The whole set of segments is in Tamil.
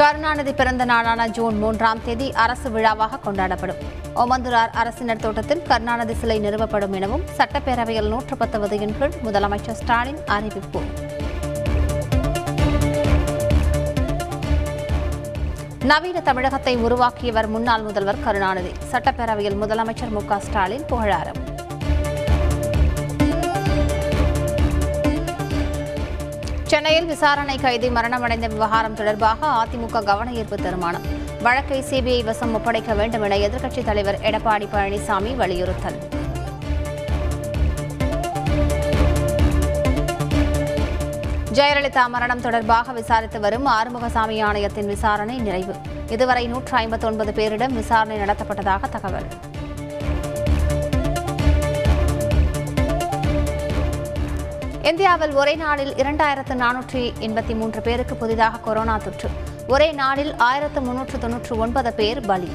கருணாநிதி பிறந்த நாளான ஜூன் மூன்றாம் தேதி அரசு விழாவாக கொண்டாடப்படும். ஓமந்துரார் அரசினர் தோட்டத்தில் கருணாநிதி சிலை நிறுவப்படும் எனவும் சட்டப்பேரவையில் நூற்று பத்து விதியின் கீழ் முதலமைச்சர் ஸ்டாலின் அறிவிப்பு. நவீன தமிழகத்தை உருவாக்கியவர் முன்னாள் முதல்வர் கருணாநிதி. சட்டப்பேரவையில் முதலமைச்சர் மு க ஸ்டாலின் புகழாரம். சென்னையில் விசாரணை கைதி மரணமடைந்த விவகாரம் தொடர்பாக அதிமுக கவன ஈர்ப்பு தீர்மானம். வழக்கை சிபிஐ வசம் ஒப்படைக்க வேண்டும் என எதிர்க்கட்சித் தலைவர் எடப்பாடி பழனிசாமி வலியுறுத்தல். ஜெயலலிதா மரணம் தொடர்பாக விசாரித்து வரும் ஆறுமுகசாமி ஆணையத்தின் விசாரணை நிறைவு. இதுவரை நூற்று ஐம்பத்தி ஒன்பது பேரிடம் விசாரணை நடத்தப்பட்டதாக தகவல். இந்தியாவில் ஒரே நாளில் இரண்டாயிரத்து நானூற்றி எண்பத்தி மூன்று பேருக்கு புதிதாக கொரோனா தொற்று. ஒரே நாளில் ஆயிரத்து முன்னூற்று தொன்னூற்று ஒன்பது பேர் பலி.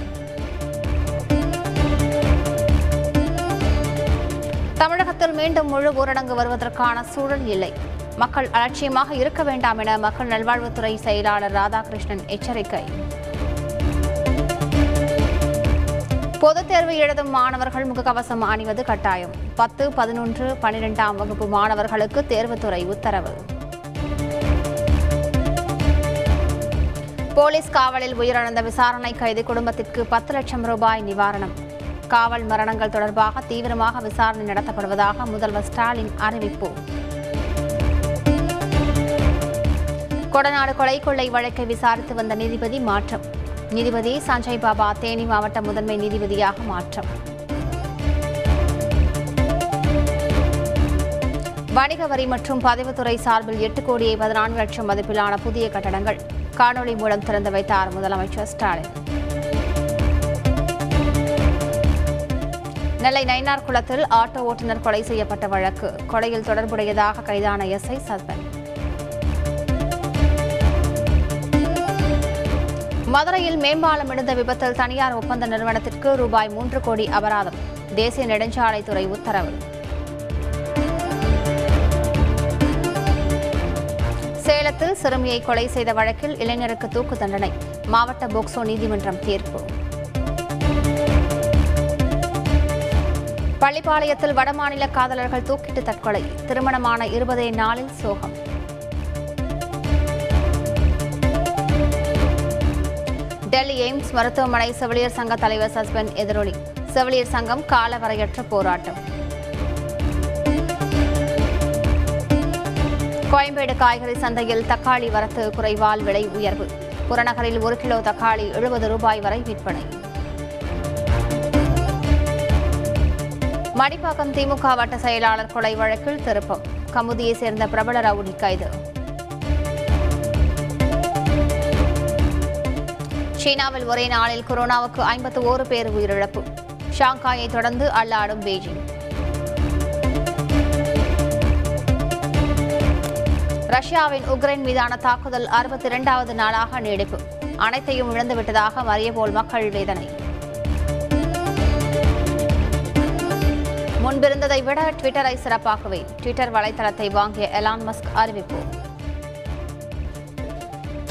தமிழகத்தில் மீண்டும் முழு ஊரடங்கு வருவதற்கான சூழல் இல்லை. மக்கள் அலட்சியமாக இருக்க வேண்டாம் என மக்கள் நல்வாழ்வுத்துறை செயலாளர் ராதாகிருஷ்ணன் எச்சரிக்கை. பொதுத் தேர்வு எழுதும் மாணவர்கள் முகக்கவசம் அணிவது கட்டாயம். பத்து பதினொன்று பனிரெண்டாம் வகுப்பு மாணவர்களுக்கு தேர்வுத்துறை உத்தரவு. போலீஸ் காவலில் உயிரிழந்த விசாரணை கைது குடும்பத்திற்கு பத்து லட்சம் ரூபாய் நிவாரணம். காவல் மரணங்கள் தொடர்பாக தீவிரமாக விசாரணை நடத்தப்படுவதாக முதல்வர் ஸ்டாலின் அறிவிப்பு. கொடநாடு கொலை கொள்ளை வழக்கை விசாரித்து வந்த நீதிபதி மாற்றம். நீதிபதி சஞ்சய் பாபா தேனி மாவட்ட முதன்மை நீதிபதியாக மாற்றம். வணிக வரி மற்றும் பதிவுத்துறை சார்பில் எட்டு கோடியே பதினான்கு லட்சம் மதிப்பிலான புதிய கட்டடங்கள் காணொலி மூலம் திறந்து வைத்தார் முதலமைச்சர் ஸ்டாலின். நெல்லை நயினார் குளத்தில் ஆட்டோ ஓட்டுநர் கொலை செய்யப்பட்ட வழக்கு. கொலையில் தொடர்புடையதாக கைதான எஸ்ஐ சஸ்பெண்ட். மதுரையில் மேம்பாலம் இடிந்த விபத்தில் தனியார் ஒப்பந்த நிறுவனத்திற்கு ரூபாய் மூன்று கோடி அபராதம். தேசிய நெடுஞ்சாலைத்துறை உத்தரவு. சேலத்தில் சிறுமியை கொலை செய்த வழக்கில் இளைஞருக்கு தூக்கு தண்டனை. மாவட்ட போக்சோ நீதிமன்றம் தீர்ப்பு. பள்ளிப்பாளையத்தில் வடமாநில காதலர்கள் தூக்கிட்டு தற்கொலை. திருமணமான இருபதே நாளில் சோகம். டெல்லி எய்ம்ஸ் மருத்துவமனை செவிலியர் சங்க தலைவர் சஸ்பெண்ட் எதிரொலி. செவிலியர் சங்கம் காலவரையற்ற போராட்டம். கோயம்பேடு காய்கறி சந்தையில் தக்காளி வரத்து குறைவால் விலை உயர்வு. புறநகரில் ஒரு கிலோ தக்காளி எழுபது ரூபாய் வரை விற்பனை. மடிப்பாக்கம் திமுக வட்ட செயலாளர் கொலை வழக்கில் திருப்பம். கமுதியை சேர்ந்த பிரபல ரவுடி கைது. சீனாவில் ஒரே நாளில் கொரோனாவுக்கு ஐம்பத்தி ஓரு பேர் உயிரிழப்பு. ஷாங்காயை தொடர்ந்து அல்லாடும் பெய்ஜிங். ரஷ்யாவின் உக்ரைன் மீதான தாக்குதல் அறுபத்தி இரண்டாவது நாளாக நீடிப்பு. அனைத்தையும் இழந்துவிட்டதாக மறியபோல் மக்கள் வேதனை. முன்பிருந்ததை விட ட்விட்டரை சிறப்பாகவே ட்விட்டர் வலைதளத்தை வாங்கிய எலான் மஸ்க் அறிவிப்பு.